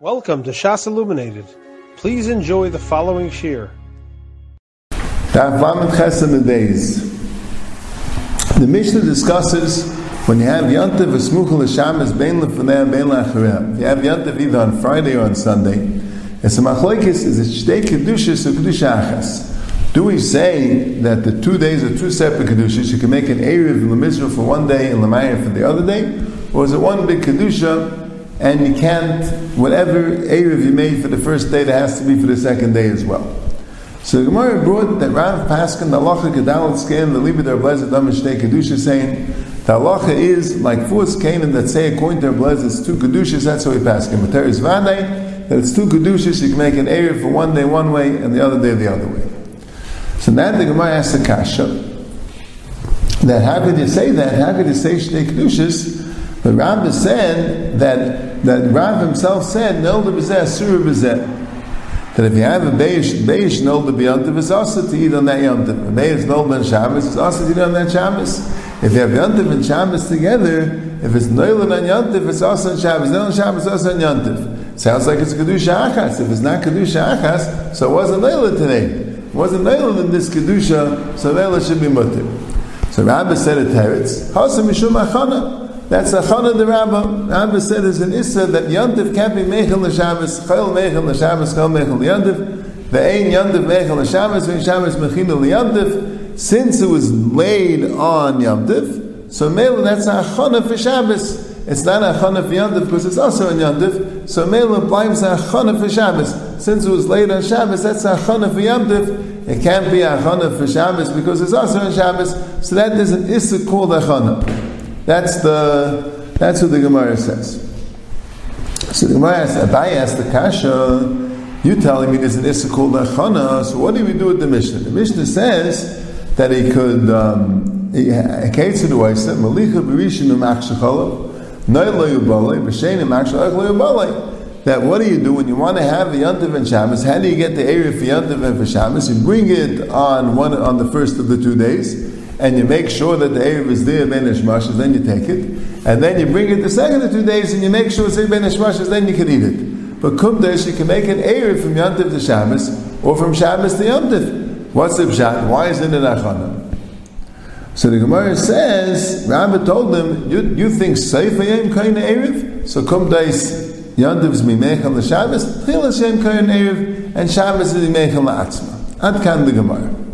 Welcome to Shas Illuminated. Please enjoy the following shir. Chesed days. The Mishnah discusses when you have Yantav Esmuchel Hashamas Bein Lefanei Bein Lachareh. If you have Yantav either on Friday or on Sunday, it's a machlekes is it shtei kedushas or kedusha achas. Do we say that the two days are two separate kedushas? You can make an erev in the Mizrah for one day and Lamaya for the other day, or is it one big kedusha? And you can't, whatever Erev you made for the first day, that has to be for the second day as well. So the Gemara brought that Rav Paskin, the halacha kedal skin, the libid der blessed damashtei kedusha, saying the halacha is like fus kanan that say according to their it's two kedushas. That's how we paskin. But there is vanay that it's two kedushas. You can make an erev for one day one way and the other day the other way. So now the Gemara asks the kasha that how could you say that? How could you say shnei kedushas? But Rav said that that Rav himself said, Nelda b'zeh, surah b'zeh. That if you have a Beish, Beish Nelda b'yantiv, it's also to eat on that yantiv. A Beish Nelda and Shabbos, it's also to eat on that Shabbos. If you have yantiv and Shabbos together, if it's Neulan on yantiv, it's also on Shabbos. Then on Shabbos, also on yantiv. Sounds like it's Kedusha Achas. If it's not Kedusha Achas, so it wasn't Neulan today. It wasn't Neulan in this Kedusha, so Neulan should be mutter. So Rabbi said at Teretz, Hasa Mishum Achana. That's a chana the Rabbah. Rabbah said there's an issa that Yantiv can't be mechel l'Shabbos, chayil mechel l'Shabbos, chayil mechel l'Yantiv. The ein Yantiv mechel l'Shabbos, ve'in Shabbos mechina l'Yantiv. Since it was laid on Yantiv, so mele that's a chana for Shabbos. It's not a chana for Yantiv because it's also in Yantiv. So mele implies a chana for Shabbos. Since it was laid on Shabbos, that's a chana for Yantiv. It can't be a chana for Shabbos because it's also in Shabbos. So that is an issa called a chana. That's the that's what the Gemara says. So the Gemara asks, Abai asked the Kasha, you telling me there's an Issa called Achana, so what do we do with the Mishnah? The Mishnah says that he could um. That what do you do when you want to have the Yantiv and Shabbos? How do you get the area for Yantiv and for Shabbos? You bring it on one on the first of the two days, and you make sure that the Erev is there, Ben Ishmashas, then you take it. And then you bring it the second or two days and you make sure it's there, Ben Ishmashas, then you can eat it. But Kumdash, you can make an Erev from Yantiv to Shabbos, or from Shabbos to Yantiv. What's the Pshat? Why is it an Achana? So the Gemara says, Rabbi told them, you, you think Seifa Yem Kain Erev? So Kumdash, Yantiv is Mimechel the Shabbos, Tchilas Yem Kain Erev, and Shabbos is Mimechel La'atzma. Ad kan the Gemara.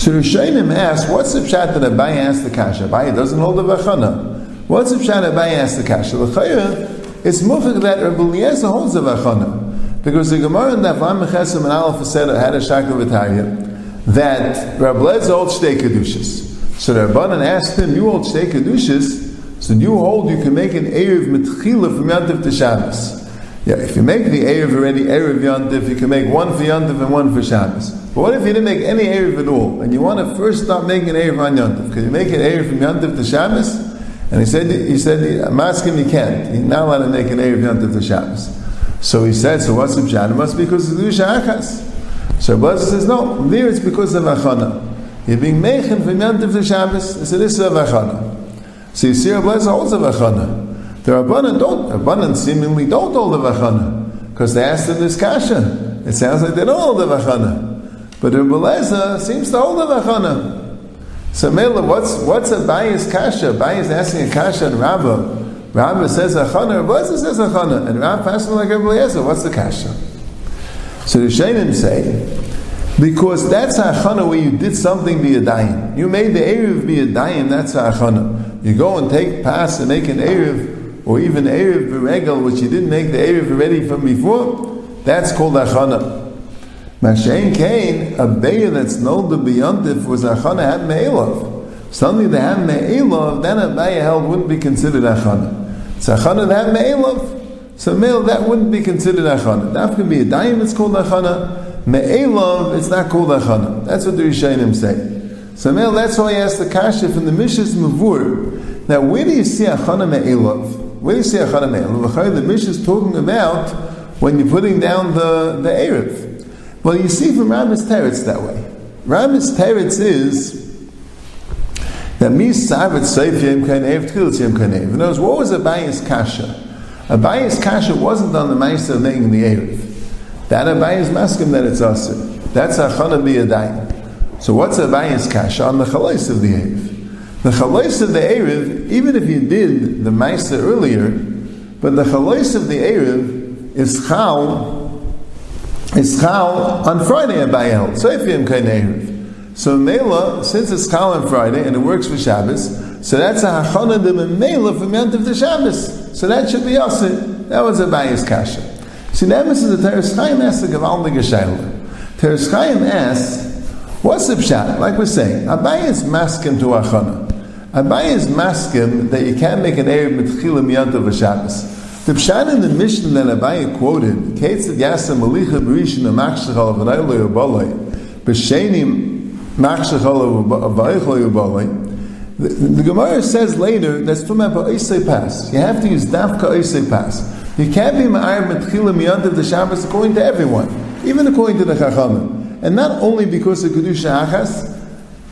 So Rishonim asked, what's the pshat that Abai asked the kasha? Abai doesn't hold the vachana. What's the pshat Abai asked the kasha? Chayah is mufik that Rabbi Eliezer holds the vachana. Because the Gemara in Vam Mechesim and Aleph said had a shakla v'tayah that Rabbi Eliezer holds shtei kedushas. So the Rabbanan asked him, you hold shtei kedushas, so you hold you can make an Erev mitchila from Yantiv to Shabbos. Yeah, if you make the Erev already, Erev Yantiv, you can make one for Yantiv and one for Shabbos. But what if you didn't make any Erev at all, and you want to first start making Erev on Yantiv? Could you make an Erev from Yantiv to Shabbos? And he said, he said, I'm asking you can't. You're not allowed to make an Erev Yantiv to Shabbos. So he said, so what's the Pshat? Must be because of the Akas. So Blazer says, no, there it's because of Achana. You're being mechin from Yantiv to Shabbos. It's an Issa of Achana. So you see, Blazer holds of Achana. The Rabbanan don't, Rabbanan seemingly don't hold of Achana. Because they asked him this kasha. It sounds like they don't hold of Achana. But Rabbi Lezer seems to hold the Lachana. So Mela, what's what's a bias kasha? Bias asking a kasha and Rabba. Rabba says Achana, Rabbi Lezer says Achana, and Rabba asking like Rabbi Lezer, what's the kasha? So the Shainim say, because that's a Achana where you did something be a. You made the Erev be a daim, that's Achana. You go and take pass and make an Erev, or even Erev Beregel, which you didn't make the Erev ready from before, that's called a Achana. Mashain Kain, a beya that's known to be yontif was achana had me'elov. Suddenly they had me'elov, then a beya held wouldn't be considered achana. It's achana that had me'elov. So me'el, that wouldn't be considered achana. That can be a daim, it's called achana. Me'elov, it's not called achana. That's what the Rishayim say. So me'el, that's why I asked the kashif in the Mishas Mavur. Now, where do you see achana me'elov? Where do you see achana me'elov? The Mish is talking about when you're putting down the, the Erev. Well, you see from Ramis Teretz that way. Ramis Teretz is that mi savet seif yem kanev tchilas yem kanev. In other words, what was Abayi's kasha? Abaye's kasha wasn't on the Maisa of the Erev. That a Abaye's maskim that it's usher. That's Achana Biyadayim. So what's a Abaye's kasha? On the Chalais of the Erev. The Chalais of the Erev, even if you did the Maisa earlier, but the Chalais of the Erev is Chal, is Chal on Friday Abaye held. So if you're Erev. So Mela, since it's Chal on Friday and it works for Shabbos, so that's a hachana de memela from Yom the Shabbos. So that should be us. That was a bias kasha. See, the emphasis of Teres Chaim asks the Gavaldig Shaila. Teres Chaim asks, what's the pshat? Like we're saying, Abai is maskim to achana. Abai is maskim that you can't make an Erev mitchilim yantav v'Shabbos. The pshat in the Mishnah that Abai quoted, Ketzad Yasa Malicha Berishin Amachshachal V'naylo Yobaloi, B'Shenim Machshachal V'aychlo Yobaloi, the, the Gemara says later that's talking about Oisei Pass. You have to use Dafka Oisei Pass. You can't be Ma'ar Metchila Miyantav the Shabbos according to everyone, even according to the Chachamim. And not only because of Kedusha Achas,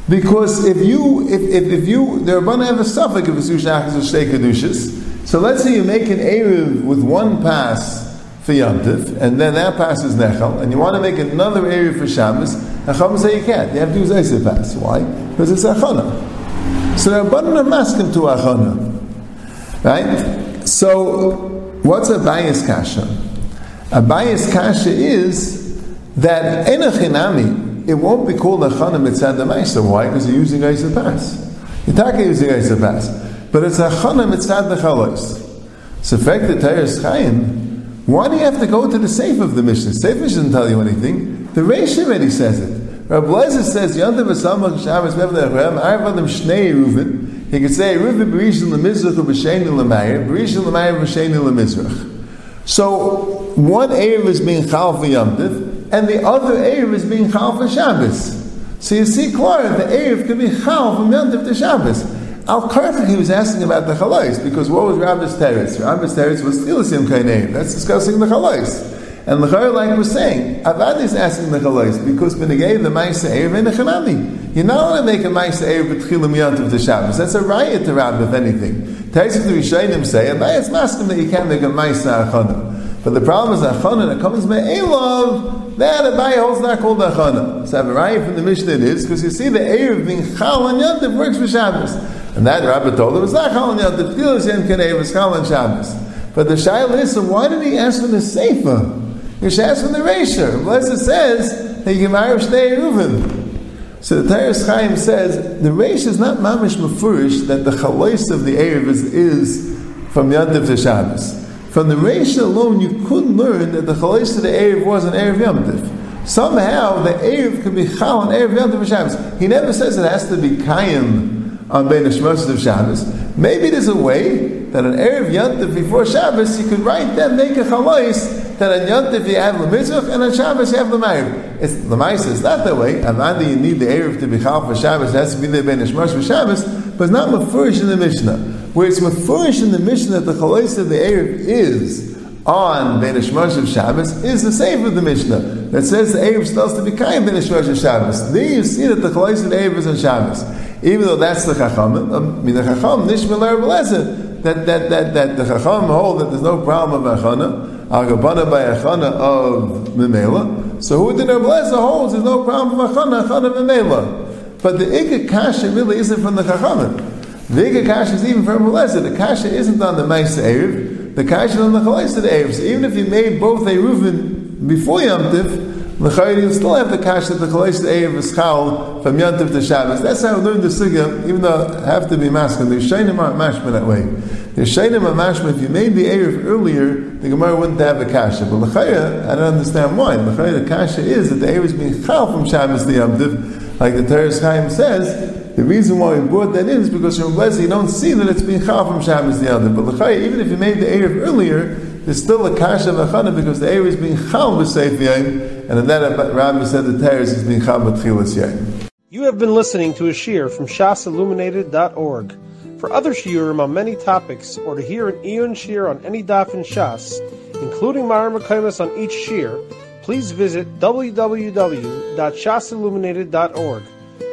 because if you, if, if, if you, going to have a suffix it's Kedusha Achas or Shtei Kedushas. So let's say you make an Erev with one pass for Yantiv, and then that pass is Nechal, and you want to make another Erev for Shabbos, Chachamim say you can't. You have to use Oisei Pass. Why? Because it's Achana. So the Rabbanan are masking to Achana. Right? So, what's a bias kasha? A bias kasha is that enachinami, it won't be called Achana mitzad the Why? Because you're using Eisa Pass. You're talking using Eisa Pass. But it's a Achana mitzad the Chalois. So, fact that Teres Chaim, why do you have to go to the safe of the Mishnah? Safe Mishnah doesn't tell you anything. The Reish already says it. Rabbi Lezer says, Yontav V'samach Shabbos Mevnei Echem, Arv Shnei Eruvin, he could say, Reuven Berishin Lemizrach B'Shein Lemayir, Berishin Lemayir B'Shein Lemizrach. So, one Erev is being Chal for Yontav, and the other Erev is being Chal for Shabbos. So you see, Clara, the Erev could be Chal from Yontav to Shabbos. Al Karfik, he was asking about the Chalais, because what was Rabbi's Teretz? Rabbi's Teretz was Stilasim Kainei. That's discussing the Chalais. And Lechar, like we're saying, Avad is asking the Chalais because Benegay the Maisa Erev and Echanami. You're not going to make a Maisa Erev B'tchilim Yantav to Shabbos. That's a riot to Rab, if anything. Taisik the Rishayim say, is masking that you can't make a Maisa Achana. But the problem is Achana that comes Me'elov, that Abai holds not called Achana. So have a riot from the Mishnah it is, because you see the Erev being Chal and Yantav works for Shabbos. And that Rabbi told him, it's not Chal and Yantav, Tchilim Shem Kanei, it's Chal and Shabbos. But the Shaila is, so why did he ask for the Sefer? You should ask from the Rasher. Unless it says that you can marry Shnei Eruvin. So the Teres Chaim says the Reish is not mamish mafurish that the chalais of the Erev is, is from Yantiv to Shabbos. From the Reish alone, you couldn't learn that the chalais of the Erev was an Erev Yantiv. Somehow the Erev can be chal on Erev Yantiv Shabbos. He never says it has to be Kayim on Bein Hashmos of Shabbos. Maybe there's a way that an Erev Yantiv before Shabbos, you could write them, make a chalais that on Yontif you have Lemitzvah and on Shabbos you have Lemayr. It's Lemaisa. It's not that way. Avanda you need the Erev to be Chal for Shabbos. It has to be there Ben Ishmash for Shabbos, but it's not Mefurish in the Mishnah. Where it's Mefurish in the Mishnah that the Chalais of the Erev is on Ben Ishmash of Shabbos is the same of the Mishnah that says the Erev supposed to be Kaim Ben of Shabbos. There you see that the Chalais of the Erev is on Shabbos. Even though that's the Chacham, I mean the Chacham, Nishmal Erev that, that, that, that the Chacham hold that there's no problem of Achana, Agabana by Achana of Memela. So who did Rebbe holds there's no problem of Achana, Achana Memela. But the Ikka Kasha really isn't from the Chachamim. The Kasha is even from Rebbe The Kasha isn't on the Maisa Erev. The Kasha is on the Chalaisa Erev. So even if you made both a Reuven before Yom Tiv, L'chayri, you still have the kasha that the Chalash Erev is chal from Yantiv to Shabbos. That's how I learned the sugya, even though I have to be masculine. The Shainim are mashma that way. The Shainim are mashma, if you made the Erev earlier, the Gemara wouldn't have the kasha. But the L'chayra, I don't understand why. L'chayra, the kasha is that the Erev is being chal from Shabbos to Yantiv, like the Teres Chaim says, the reason why we brought that in is because from Blessing you don't see that it's being chal from Shabbos the other. But L'chayra, even if you made the Erev earlier, there's still a kasha v'chana because the Erev is being chal b'seif yaim, and then Rabbi said the Teres is being Chab Yain. You have been listening to a shear from shasilluminated.org. For other shiurim on many topics, or to hear an Eon shear on any daf in Shas, including Myra McKaimas on each shear, please visit www.shasilluminated.org.